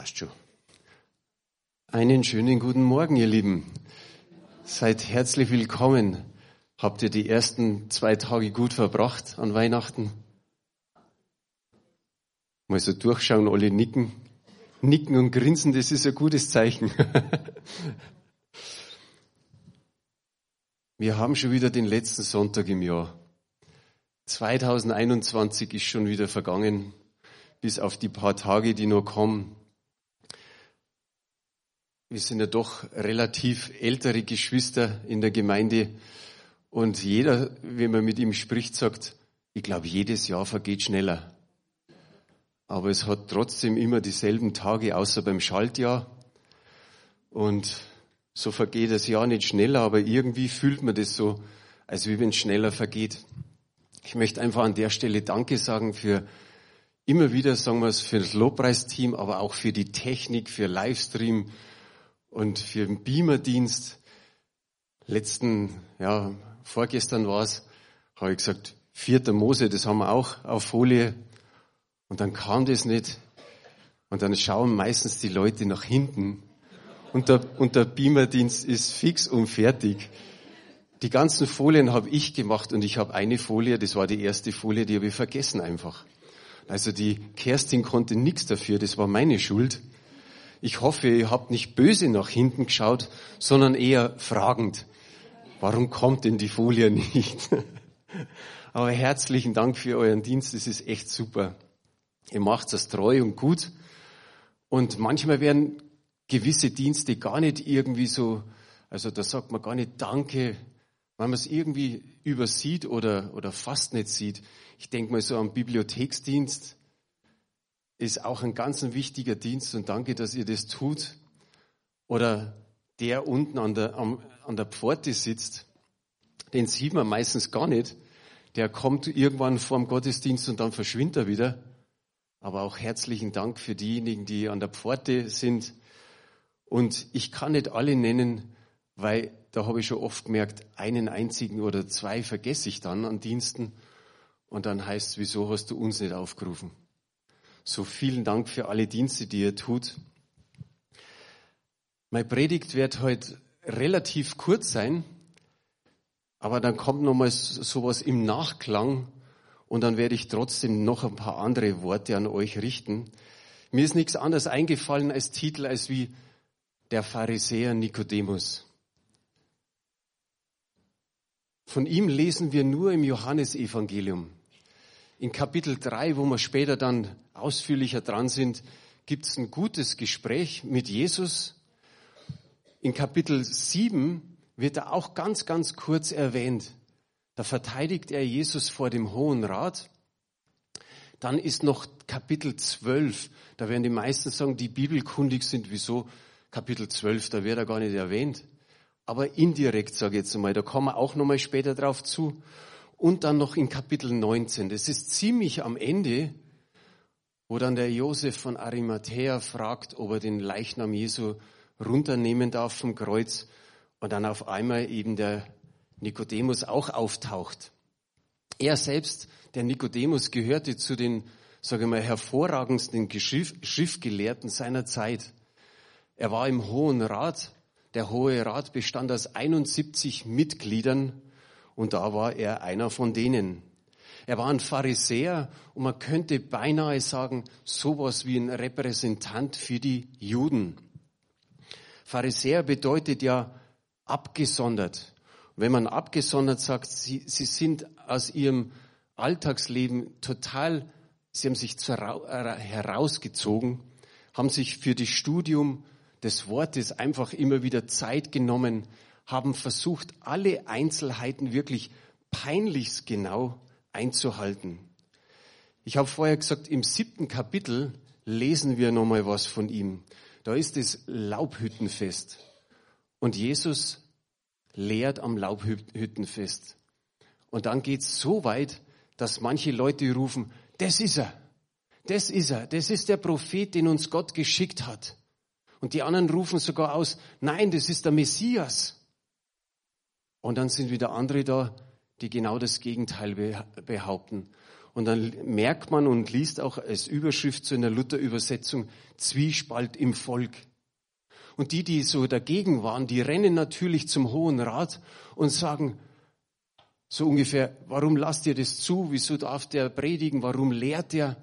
Passt schon. Einen schönen guten Morgen, ihr Lieben. Seid herzlich willkommen. Habt ihr die ersten zwei Tage gut verbracht an Weihnachten? Mal so durchschauen, alle nicken. Nicken und grinsen, das ist ein gutes Zeichen. Wir haben schon wieder den letzten Sonntag im Jahr. 2021 ist schon wieder vergangen, bis auf die paar Tage, die noch kommen wir sind ja doch relativ ältere Geschwister in der Gemeinde und jeder, wenn man mit ihm spricht, sagt, ich glaube, jedes Jahr vergeht schneller. Aber es hat trotzdem immer dieselben Tage, außer beim Schaltjahr. Und so vergeht das Jahr nicht schneller, aber irgendwie fühlt man das so, als wie wenn es schneller vergeht. Ich möchte einfach an der Stelle Danke sagen für immer wieder, sagen wir es, für das Lobpreisteam, aber auch für die Technik, für Livestream, und für den Beamer-Dienst. Letzten, ja, vorgestern war es, habe ich gesagt, vierter Mose, das haben wir auch auf Folie. Und dann kam das nicht. Und dann schauen meistens die Leute nach hinten. Und der, und der Beamer-Dienst ist fix und fertig. Die ganzen Folien habe ich gemacht und ich habe eine Folie, das war die erste Folie, die habe ich vergessen einfach. Also die Kerstin konnte nichts dafür, das war meine Schuld. Ich hoffe, ihr habt nicht böse nach hinten geschaut, sondern eher fragend. Warum kommt denn die Folie nicht? Aber herzlichen Dank für euren Dienst. Das ist echt super. Ihr macht das treu und gut. Und manchmal werden gewisse Dienste gar nicht irgendwie so, also da sagt man gar nicht Danke, weil man es irgendwie übersieht oder, oder fast nicht sieht. Ich denke mal so am Bibliotheksdienst ist auch ein ganz wichtiger Dienst und danke, dass ihr das tut. Oder der unten an der, an der Pforte sitzt, den sieht man meistens gar nicht. Der kommt irgendwann vorm Gottesdienst und dann verschwindet er wieder. Aber auch herzlichen Dank für diejenigen, die an der Pforte sind. Und ich kann nicht alle nennen, weil da habe ich schon oft gemerkt, einen einzigen oder zwei vergesse ich dann an Diensten. Und dann heißt es, wieso hast du uns nicht aufgerufen? So vielen Dank für alle Dienste, die ihr tut. Meine Predigt wird heute relativ kurz sein, aber dann kommt nochmal sowas im Nachklang und dann werde ich trotzdem noch ein paar andere Worte an euch richten. Mir ist nichts anderes eingefallen als Titel als wie der Pharisäer Nikodemus. Von ihm lesen wir nur im Johannesevangelium. In Kapitel 3, wo wir später dann ausführlicher dran sind, gibt es ein gutes Gespräch mit Jesus. In Kapitel 7 wird er auch ganz, ganz kurz erwähnt. Da verteidigt er Jesus vor dem Hohen Rat. Dann ist noch Kapitel 12. Da werden die meisten sagen, die bibelkundig sind. Wieso Kapitel 12? Da wird er gar nicht erwähnt. Aber indirekt, sage ich jetzt einmal, da kommen wir auch nochmal später drauf zu und dann noch in Kapitel 19. Das ist ziemlich am Ende, wo dann der Josef von Arimathea fragt, ob er den Leichnam Jesu runternehmen darf vom Kreuz und dann auf einmal eben der Nikodemus auch auftaucht. Er selbst, der Nikodemus, gehörte zu den, sage ich mal, hervorragendsten Schriftgelehrten seiner Zeit. Er war im Hohen Rat. Der Hohe Rat bestand aus 71 Mitgliedern und da war er einer von denen. Er war ein Pharisäer und man könnte beinahe sagen, sowas wie ein Repräsentant für die Juden. Pharisäer bedeutet ja abgesondert. Wenn man abgesondert sagt, sie, sie sind aus ihrem Alltagsleben total, sie haben sich herausgezogen, haben sich für das Studium des Wortes einfach immer wieder Zeit genommen, haben versucht, alle Einzelheiten wirklich peinlichst genau einzuhalten. Ich habe vorher gesagt, im siebten Kapitel lesen wir nochmal was von ihm. Da ist das Laubhüttenfest. Und Jesus lehrt am Laubhüttenfest. Und dann geht's so weit, dass manche Leute rufen, das ist er, das ist er, das ist der Prophet, den uns Gott geschickt hat. Und die anderen rufen sogar aus, nein, das ist der Messias. Und dann sind wieder andere da, die genau das Gegenteil behaupten. Und dann merkt man und liest auch als Überschrift zu einer Luther-Übersetzung Zwiespalt im Volk. Und die, die so dagegen waren, die rennen natürlich zum Hohen Rat und sagen so ungefähr, warum lasst ihr das zu? Wieso darf der predigen? Warum lehrt er?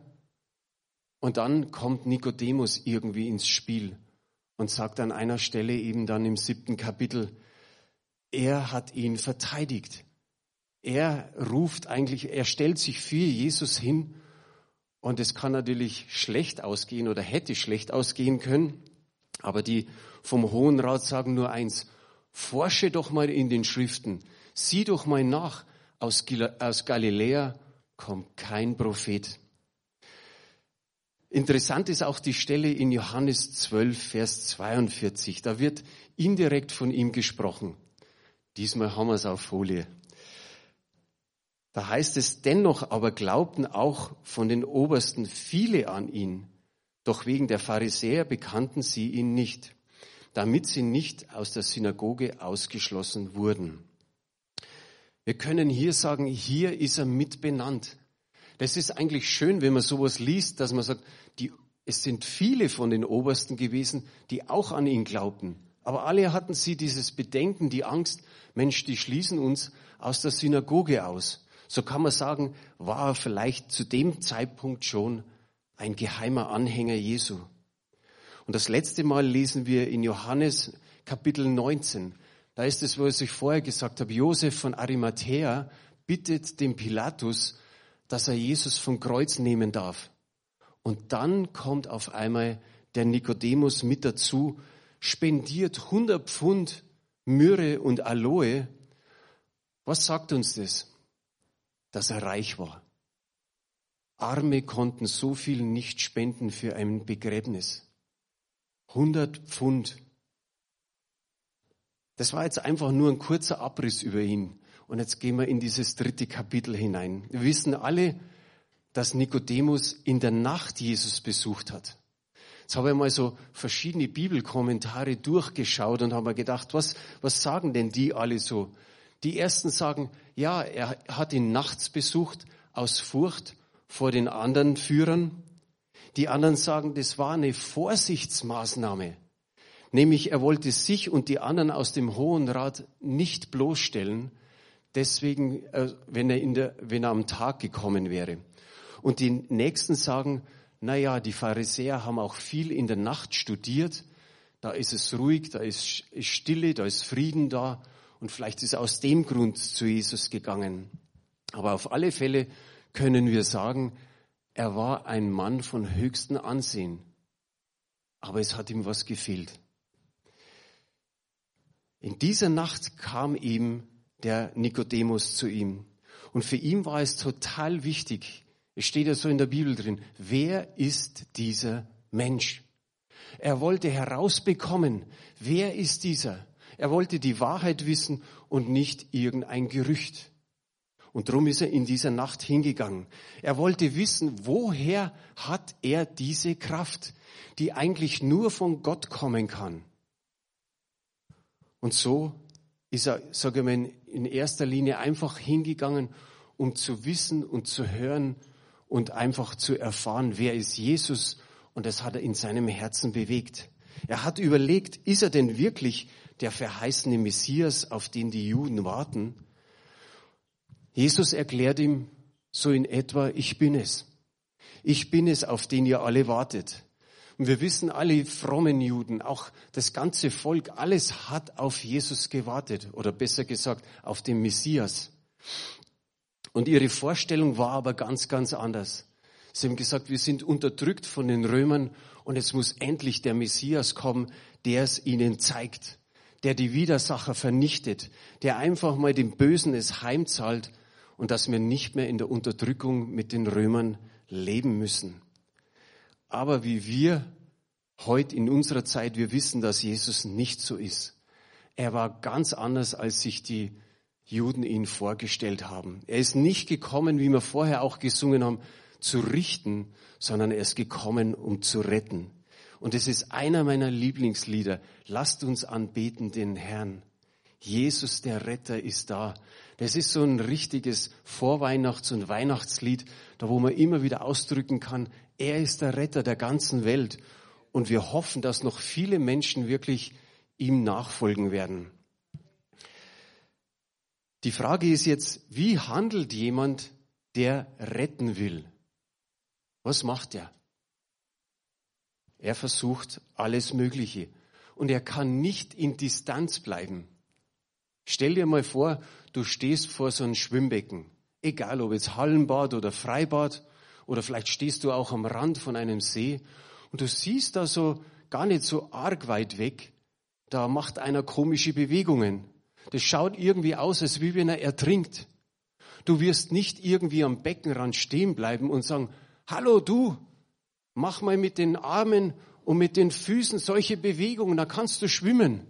Und dann kommt Nikodemus irgendwie ins Spiel und sagt an einer Stelle eben dann im siebten Kapitel, er hat ihn verteidigt. Er ruft eigentlich, er stellt sich für Jesus hin und es kann natürlich schlecht ausgehen oder hätte schlecht ausgehen können. Aber die vom Hohen Rat sagen nur eins, forsche doch mal in den Schriften, sieh doch mal nach, aus, Galiläa kommt kein Prophet. Interessant ist auch die Stelle in Johannes 12, Vers 42. Da wird indirekt von ihm gesprochen. Diesmal haben wir es auf Folie. Da heißt es, dennoch aber glaubten auch von den Obersten viele an ihn, doch wegen der Pharisäer bekannten sie ihn nicht, damit sie nicht aus der Synagoge ausgeschlossen wurden. Wir können hier sagen, hier ist er mit benannt. Das ist eigentlich schön, wenn man sowas liest, dass man sagt, die, es sind viele von den Obersten gewesen, die auch an ihn glaubten. Aber alle hatten sie dieses Bedenken, die Angst, Mensch, die schließen uns aus der Synagoge aus so kann man sagen, war er vielleicht zu dem Zeitpunkt schon ein geheimer Anhänger Jesu. Und das letzte Mal lesen wir in Johannes Kapitel 19. Da ist es, was ich vorher gesagt habe, Josef von Arimathea bittet den Pilatus, dass er Jesus vom Kreuz nehmen darf. Und dann kommt auf einmal der Nikodemus mit dazu, spendiert 100 Pfund Myrrhe und Aloe. Was sagt uns das? dass er reich war. Arme konnten so viel nicht spenden für ein Begräbnis. 100 Pfund. Das war jetzt einfach nur ein kurzer Abriss über ihn. Und jetzt gehen wir in dieses dritte Kapitel hinein. Wir wissen alle, dass Nikodemus in der Nacht Jesus besucht hat. Jetzt habe ich mal so verschiedene Bibelkommentare durchgeschaut und habe mir gedacht, was, was sagen denn die alle so? Die ersten sagen, ja, er hat ihn nachts besucht aus Furcht vor den anderen Führern. Die anderen sagen, das war eine Vorsichtsmaßnahme. Nämlich er wollte sich und die anderen aus dem Hohen Rat nicht bloßstellen, deswegen, äh, wenn er, in der, wenn er am Tag gekommen wäre. Und die Nächsten sagen, na ja, die Pharisäer haben auch viel in der Nacht studiert. Da ist es ruhig, da ist Stille, da ist Frieden da. Und vielleicht ist er aus dem Grund zu Jesus gegangen. Aber auf alle Fälle können wir sagen, er war ein Mann von höchstem Ansehen. Aber es hat ihm was gefehlt. In dieser Nacht kam ihm der Nikodemus zu ihm. Und für ihn war es total wichtig, es steht ja so in der Bibel drin, wer ist dieser Mensch? Er wollte herausbekommen, wer ist dieser? Er wollte die Wahrheit wissen und nicht irgendein Gerücht. Und darum ist er in dieser Nacht hingegangen. Er wollte wissen, woher hat er diese Kraft, die eigentlich nur von Gott kommen kann. Und so ist er, sage ich mal, in erster Linie einfach hingegangen, um zu wissen und zu hören und einfach zu erfahren, wer ist Jesus. Und das hat er in seinem Herzen bewegt. Er hat überlegt, ist er denn wirklich der verheißene Messias, auf den die Juden warten. Jesus erklärt ihm so in etwa, ich bin es. Ich bin es, auf den ihr alle wartet. Und wir wissen, alle frommen Juden, auch das ganze Volk, alles hat auf Jesus gewartet. Oder besser gesagt, auf den Messias. Und ihre Vorstellung war aber ganz, ganz anders. Sie haben gesagt, wir sind unterdrückt von den Römern und es muss endlich der Messias kommen, der es ihnen zeigt der die Widersacher vernichtet, der einfach mal dem Bösen es heimzahlt und dass wir nicht mehr in der Unterdrückung mit den Römern leben müssen. Aber wie wir heute in unserer Zeit, wir wissen, dass Jesus nicht so ist. Er war ganz anders, als sich die Juden ihn vorgestellt haben. Er ist nicht gekommen, wie wir vorher auch gesungen haben, zu richten, sondern er ist gekommen, um zu retten. Und es ist einer meiner Lieblingslieder. Lasst uns anbeten den Herrn. Jesus, der Retter, ist da. Das ist so ein richtiges Vorweihnachts- und Weihnachtslied, da wo man immer wieder ausdrücken kann, er ist der Retter der ganzen Welt. Und wir hoffen, dass noch viele Menschen wirklich ihm nachfolgen werden. Die Frage ist jetzt, wie handelt jemand, der retten will? Was macht er? Er versucht alles Mögliche und er kann nicht in Distanz bleiben. Stell dir mal vor, du stehst vor so einem Schwimmbecken, egal ob jetzt Hallenbad oder Freibad oder vielleicht stehst du auch am Rand von einem See und du siehst da so gar nicht so arg weit weg, da macht einer komische Bewegungen. Das schaut irgendwie aus, als wie wenn er ertrinkt. Du wirst nicht irgendwie am Beckenrand stehen bleiben und sagen, hallo du, mach mal mit den Armen und mit den Füßen solche Bewegungen, da kannst du schwimmen.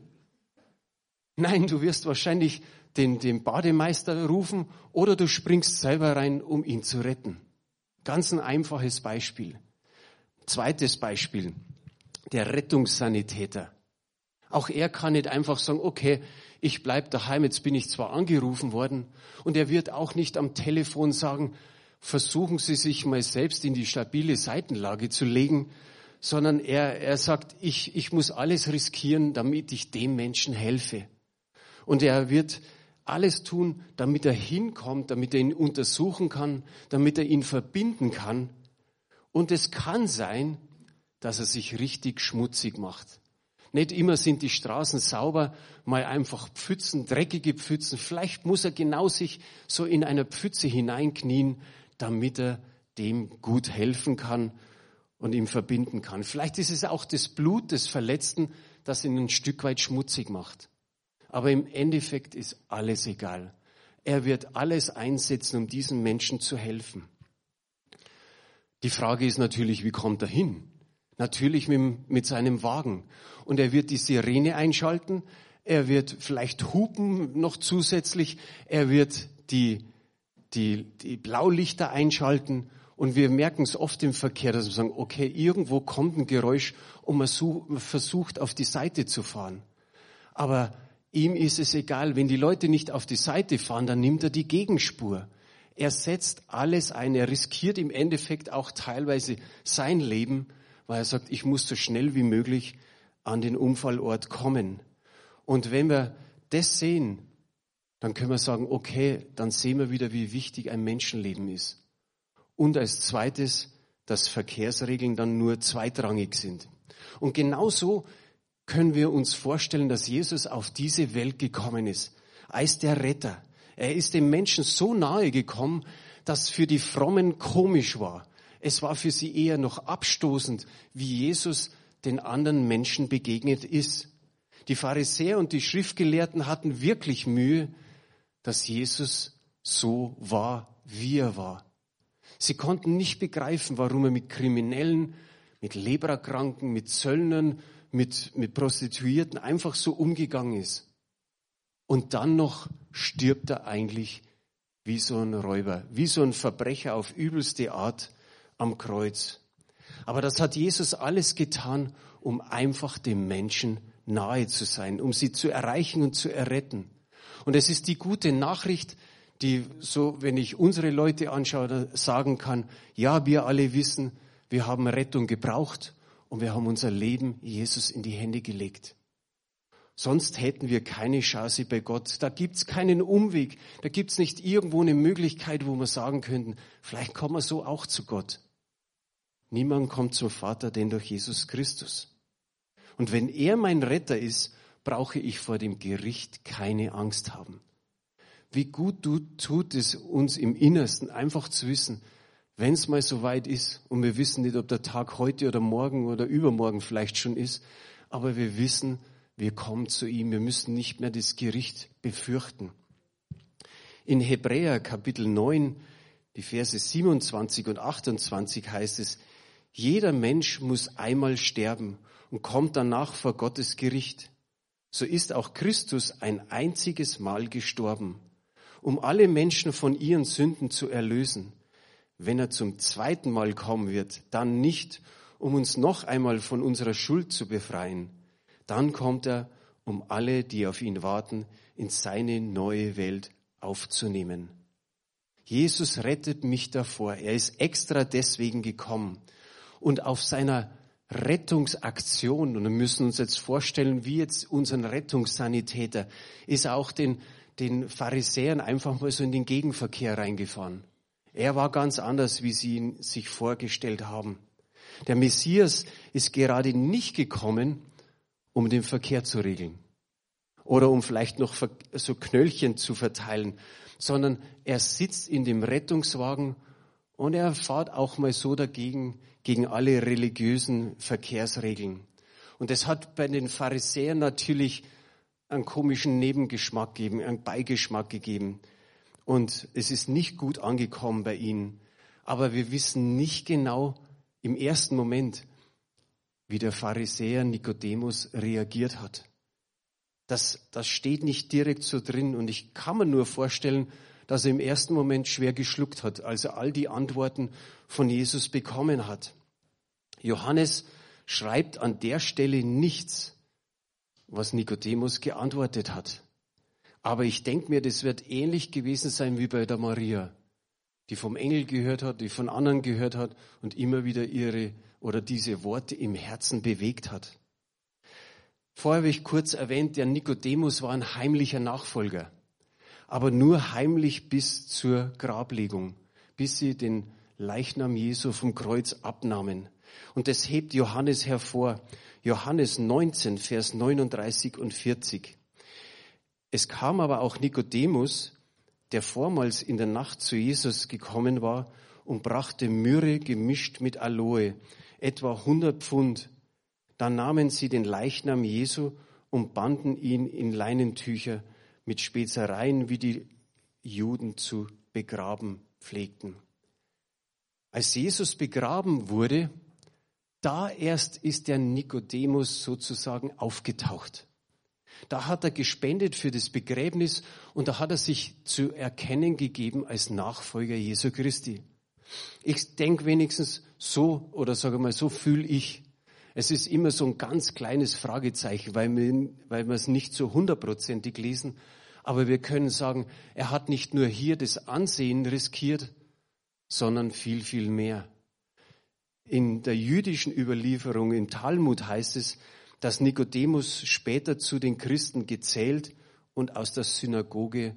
Nein, du wirst wahrscheinlich den, den Bademeister rufen oder du springst selber rein, um ihn zu retten. Ganz ein einfaches Beispiel. Zweites Beispiel. Der Rettungssanitäter. Auch er kann nicht einfach sagen, okay, ich bleib daheim, jetzt bin ich zwar angerufen worden, und er wird auch nicht am Telefon sagen, versuchen Sie sich mal selbst in die stabile Seitenlage zu legen, sondern er, er sagt, ich, ich muss alles riskieren, damit ich dem Menschen helfe. Und er wird alles tun, damit er hinkommt, damit er ihn untersuchen kann, damit er ihn verbinden kann. Und es kann sein, dass er sich richtig schmutzig macht. Nicht immer sind die Straßen sauber, mal einfach Pfützen, dreckige Pfützen. Vielleicht muss er genau sich so in einer Pfütze hineinknien, damit er dem gut helfen kann und ihm verbinden kann. Vielleicht ist es auch das Blut des Verletzten, das ihn ein Stück weit schmutzig macht. Aber im Endeffekt ist alles egal. Er wird alles einsetzen, um diesen Menschen zu helfen. Die Frage ist natürlich, wie kommt er hin? Natürlich mit, mit seinem Wagen. Und er wird die Sirene einschalten. Er wird vielleicht hupen noch zusätzlich. Er wird die, die, die Blaulichter einschalten. Und wir merken es oft im Verkehr, dass wir sagen, okay, irgendwo kommt ein Geräusch und man, such, man versucht auf die Seite zu fahren. Aber ihm ist es egal, wenn die Leute nicht auf die Seite fahren, dann nimmt er die Gegenspur. Er setzt alles ein, er riskiert im Endeffekt auch teilweise sein Leben, weil er sagt, ich muss so schnell wie möglich an den Unfallort kommen. Und wenn wir das sehen, dann können wir sagen, okay, dann sehen wir wieder, wie wichtig ein Menschenleben ist. Und als zweites, dass Verkehrsregeln dann nur zweitrangig sind. Und genauso können wir uns vorstellen, dass Jesus auf diese Welt gekommen ist, als der Retter. Er ist dem Menschen so nahe gekommen, dass für die Frommen komisch war. Es war für sie eher noch abstoßend, wie Jesus den anderen Menschen begegnet ist. Die Pharisäer und die Schriftgelehrten hatten wirklich Mühe, dass Jesus so war, wie er war. Sie konnten nicht begreifen, warum er mit Kriminellen, mit Leberkranken, mit Zöllnern, mit, mit Prostituierten einfach so umgegangen ist. Und dann noch stirbt er eigentlich wie so ein Räuber, wie so ein Verbrecher auf übelste Art am Kreuz. Aber das hat Jesus alles getan, um einfach dem Menschen nahe zu sein, um sie zu erreichen und zu erretten. Und es ist die gute Nachricht, die so, wenn ich unsere Leute anschaue, sagen kann, ja, wir alle wissen, wir haben Rettung gebraucht und wir haben unser Leben Jesus in die Hände gelegt. Sonst hätten wir keine Chance bei Gott. Da gibt's keinen Umweg. Da gibt's nicht irgendwo eine Möglichkeit, wo wir sagen könnten, vielleicht kommen wir so auch zu Gott. Niemand kommt zum Vater denn durch Jesus Christus. Und wenn er mein Retter ist, brauche ich vor dem Gericht keine Angst haben. Wie gut tut es uns im Innersten, einfach zu wissen, wenn es mal so weit ist, und wir wissen nicht, ob der Tag heute oder morgen oder übermorgen vielleicht schon ist, aber wir wissen, wir kommen zu ihm, wir müssen nicht mehr das Gericht befürchten. In Hebräer Kapitel 9, die Verse 27 und 28 heißt es, jeder Mensch muss einmal sterben und kommt danach vor Gottes Gericht. So ist auch Christus ein einziges Mal gestorben, um alle Menschen von ihren Sünden zu erlösen. Wenn er zum zweiten Mal kommen wird, dann nicht, um uns noch einmal von unserer Schuld zu befreien. Dann kommt er, um alle, die auf ihn warten, in seine neue Welt aufzunehmen. Jesus rettet mich davor. Er ist extra deswegen gekommen. Und auf seiner Rettungsaktion, und wir müssen uns jetzt vorstellen, wie jetzt unseren Rettungssanitäter, ist auch den, den Pharisäern einfach mal so in den Gegenverkehr reingefahren. Er war ganz anders, wie sie ihn sich vorgestellt haben. Der Messias ist gerade nicht gekommen, um den Verkehr zu regeln oder um vielleicht noch so Knöllchen zu verteilen, sondern er sitzt in dem Rettungswagen und er fährt auch mal so dagegen, gegen alle religiösen Verkehrsregeln. Und das hat bei den Pharisäern natürlich einen komischen Nebengeschmack gegeben, einen Beigeschmack gegeben. Und es ist nicht gut angekommen bei ihnen. Aber wir wissen nicht genau im ersten Moment, wie der Pharisäer Nikodemus reagiert hat. Das, das steht nicht direkt so drin. Und ich kann mir nur vorstellen, dass er im ersten Moment schwer geschluckt hat, als er all die Antworten von Jesus bekommen hat. Johannes schreibt an der Stelle nichts, was Nikodemus geantwortet hat. Aber ich denke mir, das wird ähnlich gewesen sein wie bei der Maria, die vom Engel gehört hat, die von anderen gehört hat und immer wieder ihre oder diese Worte im Herzen bewegt hat. Vorher habe ich kurz erwähnt, der Nikodemus war ein heimlicher Nachfolger, aber nur heimlich bis zur Grablegung, bis sie den Leichnam Jesu vom Kreuz abnahmen. Und das hebt Johannes hervor. Johannes 19, Vers 39 und 40. Es kam aber auch Nikodemus, der vormals in der Nacht zu Jesus gekommen war und brachte Myrrhe gemischt mit Aloe, etwa 100 Pfund dann nahmen sie den Leichnam Jesu und banden ihn in Leinentücher mit Spezereien, wie die Juden zu begraben pflegten. Als Jesus begraben wurde, da erst ist der Nikodemus sozusagen aufgetaucht. Da hat er gespendet für das Begräbnis und da hat er sich zu erkennen gegeben als Nachfolger Jesu Christi. Ich denke wenigstens so, oder sage mal, so fühle ich. Es ist immer so ein ganz kleines Fragezeichen, weil wir, weil wir es nicht so hundertprozentig lesen. Aber wir können sagen, er hat nicht nur hier das Ansehen riskiert, sondern viel, viel mehr. In der jüdischen Überlieferung im Talmud heißt es, dass Nikodemus später zu den Christen gezählt und aus der Synagoge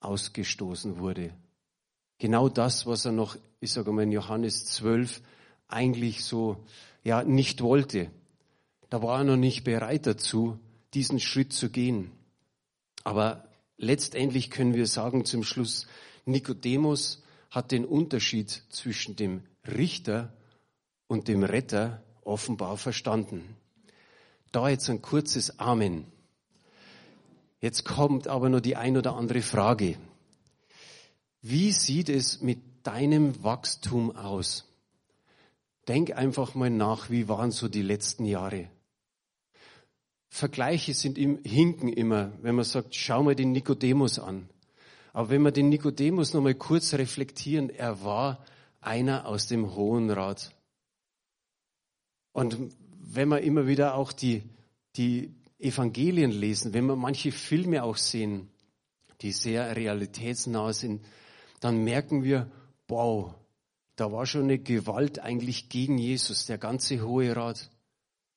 ausgestoßen wurde. Genau das, was er noch, ich sage mal in Johannes 12, eigentlich so ja nicht wollte. Da war er noch nicht bereit dazu, diesen Schritt zu gehen. Aber letztendlich können wir sagen zum Schluss, Nikodemus hat den Unterschied zwischen dem Richter und dem Retter offenbar verstanden. Da jetzt ein kurzes Amen. Jetzt kommt aber nur die ein oder andere Frage. Wie sieht es mit deinem Wachstum aus? Denk einfach mal nach, wie waren so die letzten Jahre? Vergleiche sind im Hinken immer, wenn man sagt, schau mal den Nikodemus an. Aber wenn wir den Nikodemus noch mal kurz reflektieren, er war einer aus dem Hohen Rat. Und wenn wir immer wieder auch die, die Evangelien lesen, wenn wir manche Filme auch sehen, die sehr realitätsnah sind, dann merken wir, wow, da war schon eine Gewalt eigentlich gegen Jesus, der ganze Hohe Rat.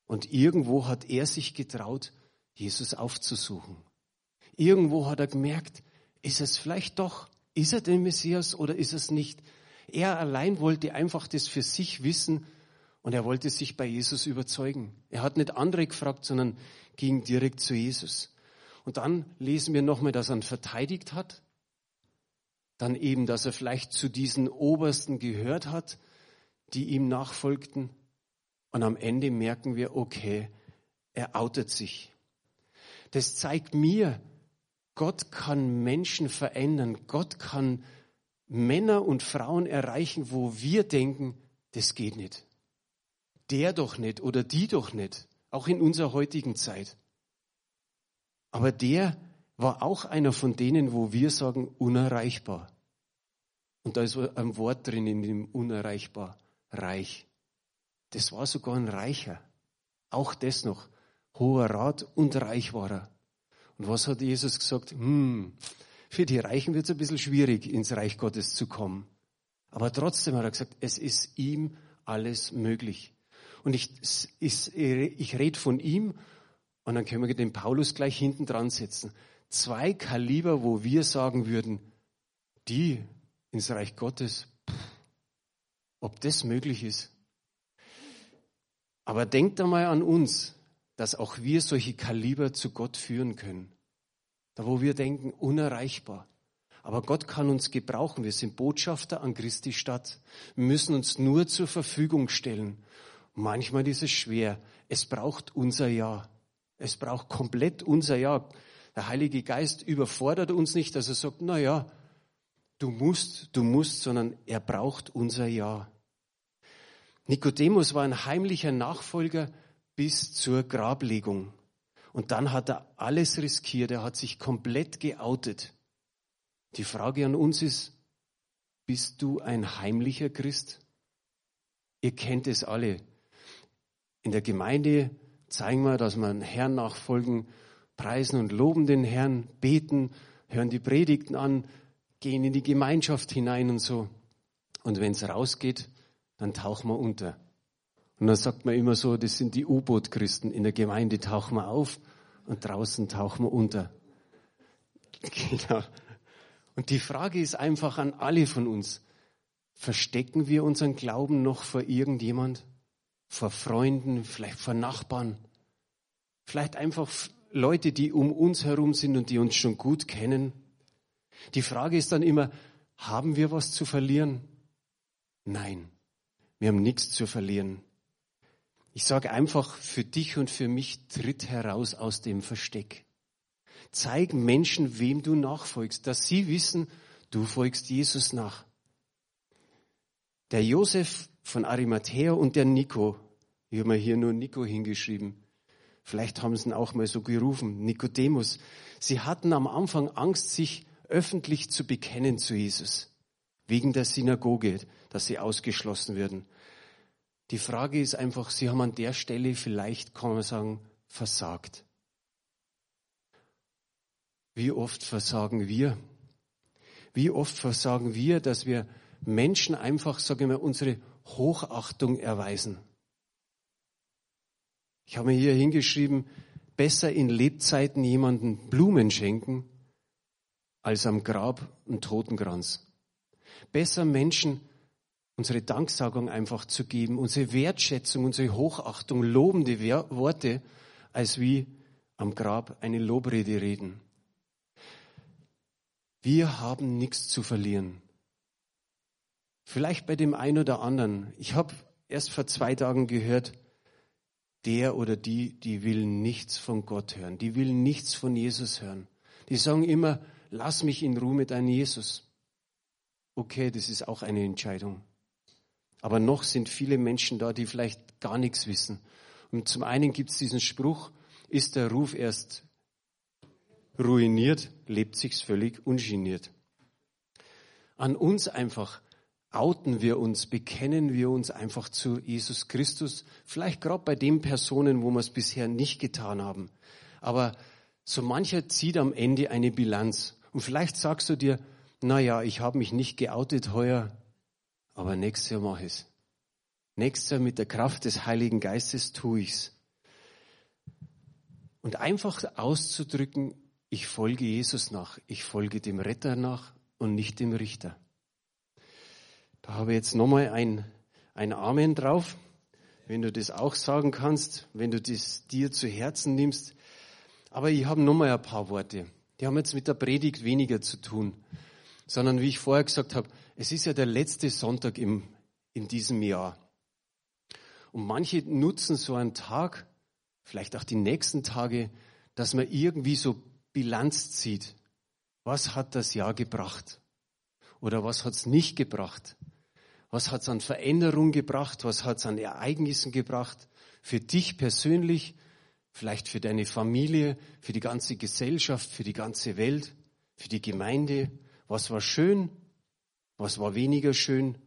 Und irgendwo hat er sich getraut, Jesus aufzusuchen. Irgendwo hat er gemerkt, ist es vielleicht doch, ist er der Messias oder ist es nicht? Er allein wollte einfach das für sich wissen und er wollte sich bei Jesus überzeugen. Er hat nicht andere gefragt, sondern ging direkt zu Jesus. Und dann lesen wir nochmal, dass er ihn verteidigt hat dann eben, dass er vielleicht zu diesen Obersten gehört hat, die ihm nachfolgten. Und am Ende merken wir, okay, er outet sich. Das zeigt mir, Gott kann Menschen verändern. Gott kann Männer und Frauen erreichen, wo wir denken, das geht nicht. Der doch nicht oder die doch nicht. Auch in unserer heutigen Zeit. Aber der war auch einer von denen, wo wir sagen, unerreichbar. Und da ist ein Wort drin in dem unerreichbar, reich. Das war sogar ein Reicher. Auch das noch. Hoher Rat und reich war er. Und was hat Jesus gesagt? Hm, für die Reichen wird es ein bisschen schwierig, ins Reich Gottes zu kommen. Aber trotzdem hat er gesagt, es ist ihm alles möglich. Und ich, ich, ich rede von ihm und dann können wir den Paulus gleich hinten dran setzen. Zwei Kaliber, wo wir sagen würden, die ins Reich Gottes, pff, ob das möglich ist. Aber denkt einmal an uns, dass auch wir solche Kaliber zu Gott führen können. Da wo wir denken, unerreichbar. Aber Gott kann uns gebrauchen. Wir sind Botschafter an Christi Stadt. Wir müssen uns nur zur Verfügung stellen. Manchmal ist es schwer. Es braucht unser Ja. Es braucht komplett unser Ja. Der Heilige Geist überfordert uns nicht, dass er sagt, na ja, du musst, du musst, sondern er braucht unser Ja. Nikodemus war ein heimlicher Nachfolger bis zur Grablegung. Und dann hat er alles riskiert, er hat sich komplett geoutet. Die Frage an uns ist, bist du ein heimlicher Christ? Ihr kennt es alle. In der Gemeinde zeigen wir, dass wir den Herrn nachfolgen, preisen und loben den Herrn, beten, hören die Predigten an, gehen in die Gemeinschaft hinein und so. Und wenn es rausgeht, dann tauchen wir unter. Und dann sagt man immer so, das sind die U-Boot-Christen. In der Gemeinde tauchen wir auf und draußen tauchen wir unter. Genau. Und die Frage ist einfach an alle von uns. Verstecken wir unseren Glauben noch vor irgendjemand? Vor Freunden, vielleicht vor Nachbarn? Vielleicht einfach Leute, die um uns herum sind und die uns schon gut kennen? Die Frage ist dann immer, haben wir was zu verlieren? Nein, wir haben nichts zu verlieren. Ich sage einfach, für dich und für mich tritt heraus aus dem Versteck. Zeig Menschen, wem du nachfolgst, dass sie wissen, du folgst Jesus nach. Der Josef von Arimathea und der Nico, ich habe mir hier nur Nico hingeschrieben, vielleicht haben sie ihn auch mal so gerufen, Nikodemus, sie hatten am Anfang Angst, sich öffentlich zu bekennen zu Jesus, wegen der Synagoge, dass sie ausgeschlossen würden. Die Frage ist einfach, Sie haben an der Stelle vielleicht, kann man sagen, versagt. Wie oft versagen wir? Wie oft versagen wir, dass wir Menschen einfach, sagen wir, unsere Hochachtung erweisen? Ich habe mir hier hingeschrieben, besser in Lebzeiten jemanden Blumen schenken, als am Grab einen Totenkranz. Besser Menschen unsere Danksagung einfach zu geben, unsere Wertschätzung, unsere Hochachtung, lobende Worte, als wie am Grab eine Lobrede reden. Wir haben nichts zu verlieren. Vielleicht bei dem einen oder anderen. Ich habe erst vor zwei Tagen gehört, der oder die, die will nichts von Gott hören, die will nichts von Jesus hören. Die sagen immer, lass mich in Ruhe mit deinem Jesus. Okay, das ist auch eine Entscheidung. Aber noch sind viele Menschen da, die vielleicht gar nichts wissen. Und zum einen gibt es diesen Spruch, ist der Ruf erst ruiniert, lebt sich's völlig ungeniert. An uns einfach outen wir uns, bekennen wir uns einfach zu Jesus Christus, vielleicht gerade bei den Personen, wo wir es bisher nicht getan haben. Aber so mancher zieht am Ende eine Bilanz. Und vielleicht sagst du dir, na ja, ich habe mich nicht geoutet heuer, aber nächstes Jahr mache ich es. Nächstes Jahr mit der Kraft des Heiligen Geistes tue ich's. Und einfach auszudrücken, ich folge Jesus nach, ich folge dem Retter nach und nicht dem Richter. Da habe ich jetzt nochmal ein, ein Amen drauf. Wenn du das auch sagen kannst, wenn du das dir zu Herzen nimmst. Aber ich habe nochmal ein paar Worte. Die haben jetzt mit der Predigt weniger zu tun, sondern wie ich vorher gesagt habe, es ist ja der letzte Sonntag im, in diesem Jahr. Und manche nutzen so einen Tag, vielleicht auch die nächsten Tage, dass man irgendwie so Bilanz zieht. Was hat das Jahr gebracht? Oder was hat es nicht gebracht? Was hat es an Veränderung gebracht? Was hat es an Ereignissen gebracht? Für dich persönlich, vielleicht für deine Familie, für die ganze Gesellschaft, für die ganze Welt, für die Gemeinde. Was war schön? Was war weniger schön?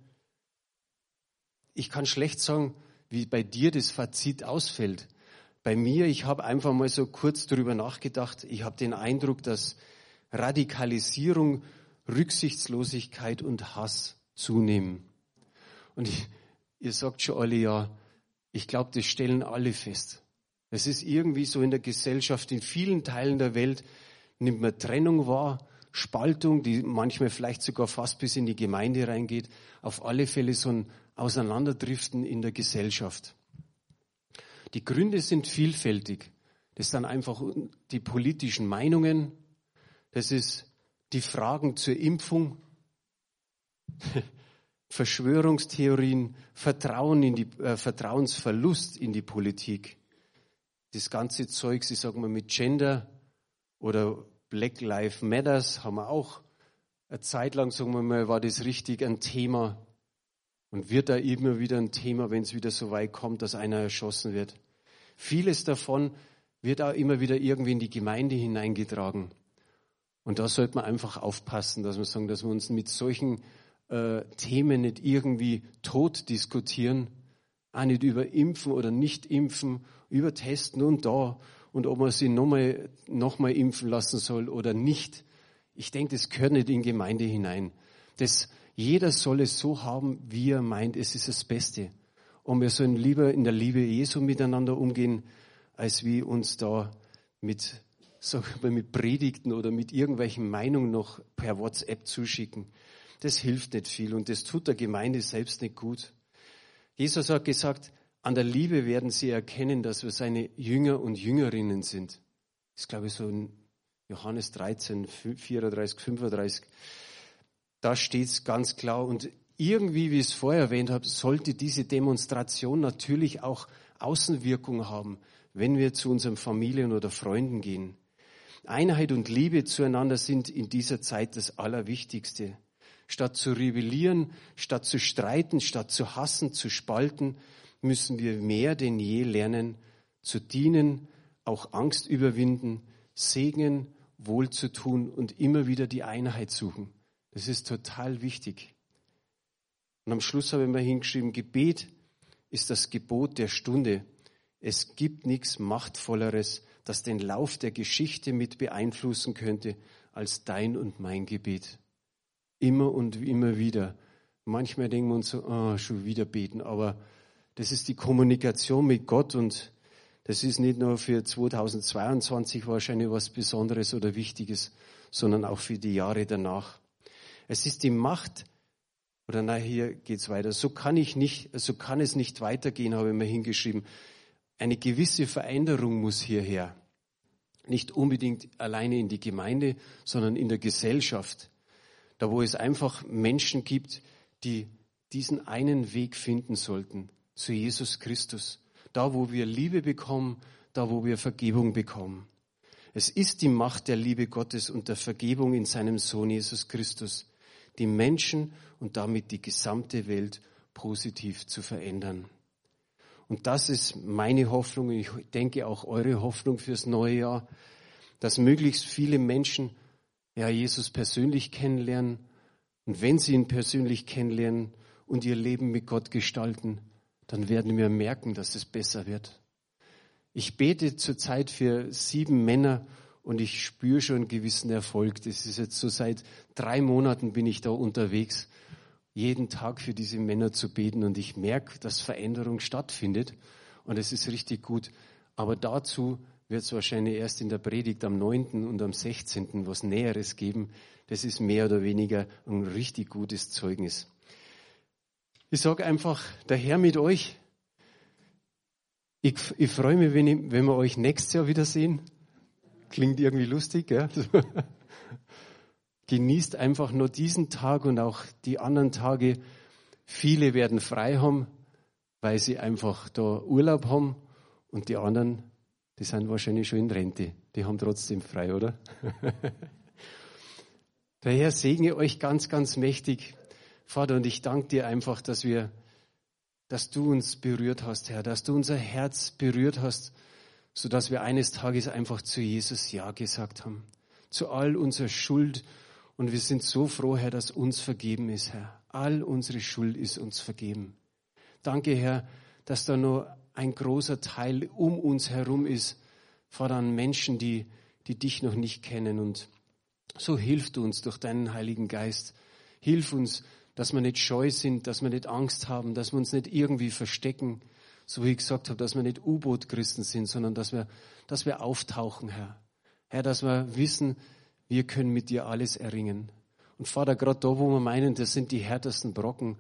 Ich kann schlecht sagen, wie bei dir das Fazit ausfällt. Bei mir, ich habe einfach mal so kurz darüber nachgedacht. Ich habe den Eindruck, dass Radikalisierung, Rücksichtslosigkeit und Hass zunehmen. Und ich, ihr sagt schon alle ja, ich glaube, das stellen alle fest. Es ist irgendwie so in der Gesellschaft, in vielen Teilen der Welt nimmt man Trennung wahr, Spaltung, die manchmal vielleicht sogar fast bis in die Gemeinde reingeht, auf alle Fälle so ein Auseinanderdriften in der Gesellschaft. Die Gründe sind vielfältig. Das sind einfach die politischen Meinungen, das ist die Fragen zur Impfung, Verschwörungstheorien, Vertrauen in die, äh, Vertrauensverlust in die Politik. Das ganze Zeug, ich sag mal, mit Gender oder Black Lives Matters haben wir auch eine Zeit lang, sagen wir mal, war das richtig ein Thema und wird da immer wieder ein Thema, wenn es wieder so weit kommt, dass einer erschossen wird. Vieles davon wird auch immer wieder irgendwie in die Gemeinde hineingetragen. Und da sollte man einfach aufpassen, dass wir sagen, dass wir uns mit solchen äh, Themen nicht irgendwie tot diskutieren, auch nicht über Impfen oder nicht Impfen, über Testen und da und ob man sie nochmal noch mal impfen lassen soll oder nicht. Ich denke, das gehört nicht in Gemeinde hinein. Das, jeder soll es so haben, wie er meint, es ist das Beste. Und wir sollen lieber in der Liebe Jesu miteinander umgehen, als wie uns da mit, sag mal, mit Predigten oder mit irgendwelchen Meinungen noch per WhatsApp zuschicken. Das hilft nicht viel und das tut der Gemeinde selbst nicht gut. Jesus hat gesagt, an der Liebe werden sie erkennen, dass wir seine Jünger und Jüngerinnen sind. Das ist, glaube ich, so in Johannes 13, 34, 35. Da steht es ganz klar. Und irgendwie, wie ich es vorher erwähnt habe, sollte diese Demonstration natürlich auch Außenwirkung haben, wenn wir zu unseren Familien oder Freunden gehen. Einheit und Liebe zueinander sind in dieser Zeit das Allerwichtigste. Statt zu rebellieren, statt zu streiten, statt zu hassen, zu spalten, müssen wir mehr denn je lernen, zu dienen, auch Angst überwinden, segnen, wohl zu tun und immer wieder die Einheit suchen. Das ist total wichtig. Und am Schluss habe ich mal hingeschrieben, Gebet ist das Gebot der Stunde. Es gibt nichts Machtvolleres, das den Lauf der Geschichte mit beeinflussen könnte, als dein und mein Gebet. Immer und immer wieder. Manchmal denken wir uns so, oh, schon wieder beten, aber das ist die Kommunikation mit Gott und das ist nicht nur für 2022 wahrscheinlich was Besonderes oder Wichtiges, sondern auch für die Jahre danach. Es ist die Macht, oder na, hier geht's weiter. So kann ich nicht, so kann es nicht weitergehen, habe ich mir hingeschrieben. Eine gewisse Veränderung muss hierher. Nicht unbedingt alleine in die Gemeinde, sondern in der Gesellschaft. Da, wo es einfach Menschen gibt, die diesen einen Weg finden sollten zu Jesus Christus. Da, wo wir Liebe bekommen, da, wo wir Vergebung bekommen. Es ist die Macht der Liebe Gottes und der Vergebung in seinem Sohn Jesus Christus, die Menschen und damit die gesamte Welt positiv zu verändern. Und das ist meine Hoffnung, und ich denke auch eure Hoffnung fürs neue Jahr, dass möglichst viele Menschen ja, Jesus persönlich kennenlernen. Und wenn sie ihn persönlich kennenlernen und ihr Leben mit Gott gestalten, dann werden wir merken, dass es besser wird. Ich bete zurzeit für sieben Männer und ich spüre schon einen gewissen Erfolg. Das ist jetzt so seit drei Monaten bin ich da unterwegs, jeden Tag für diese Männer zu beten und ich merke, dass Veränderung stattfindet und es ist richtig gut. Aber dazu wird es wahrscheinlich erst in der Predigt am 9. und am 16. was Näheres geben. Das ist mehr oder weniger ein richtig gutes Zeugnis. Ich sage einfach, der Herr mit euch. Ich, ich freue mich, wenn, ich, wenn wir euch nächstes Jahr wiedersehen. Klingt irgendwie lustig, gell? Genießt einfach nur diesen Tag und auch die anderen Tage. Viele werden frei haben, weil sie einfach da Urlaub haben und die anderen, die sind wahrscheinlich schon in Rente. Die haben trotzdem frei, oder? Der Herr segne euch ganz, ganz mächtig. Vater, und ich danke dir einfach, dass wir, dass du uns berührt hast, Herr, dass du unser Herz berührt hast, so dass wir eines Tages einfach zu Jesus Ja gesagt haben, zu all unserer Schuld. Und wir sind so froh, Herr, dass uns vergeben ist, Herr. All unsere Schuld ist uns vergeben. Danke, Herr, dass da nur ein großer Teil um uns herum ist, Vater, an Menschen, die, die dich noch nicht kennen. Und So hilf du uns durch deinen Heiligen Geist. Hilf uns, dass wir nicht scheu sind, dass wir nicht Angst haben, dass wir uns nicht irgendwie verstecken, so wie ich gesagt habe, dass wir nicht U-Boot-Christen sind, sondern dass wir, dass wir auftauchen, Herr. Herr, dass wir wissen, wir können mit dir alles erringen. Und Vater, gerade da, wo wir meinen, das sind die härtesten Brocken,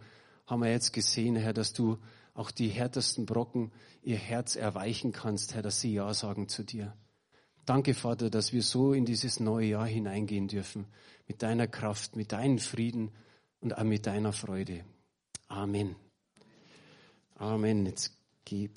haben wir jetzt gesehen, Herr, dass du auch die härtesten Brocken ihr Herz erweichen kannst, Herr, dass sie Ja sagen zu dir. Danke, Vater, dass wir so in dieses neue Jahr hineingehen dürfen, mit deiner Kraft, mit deinem Frieden und auch mit deiner Freude. Amen. Amen. Jetzt gebe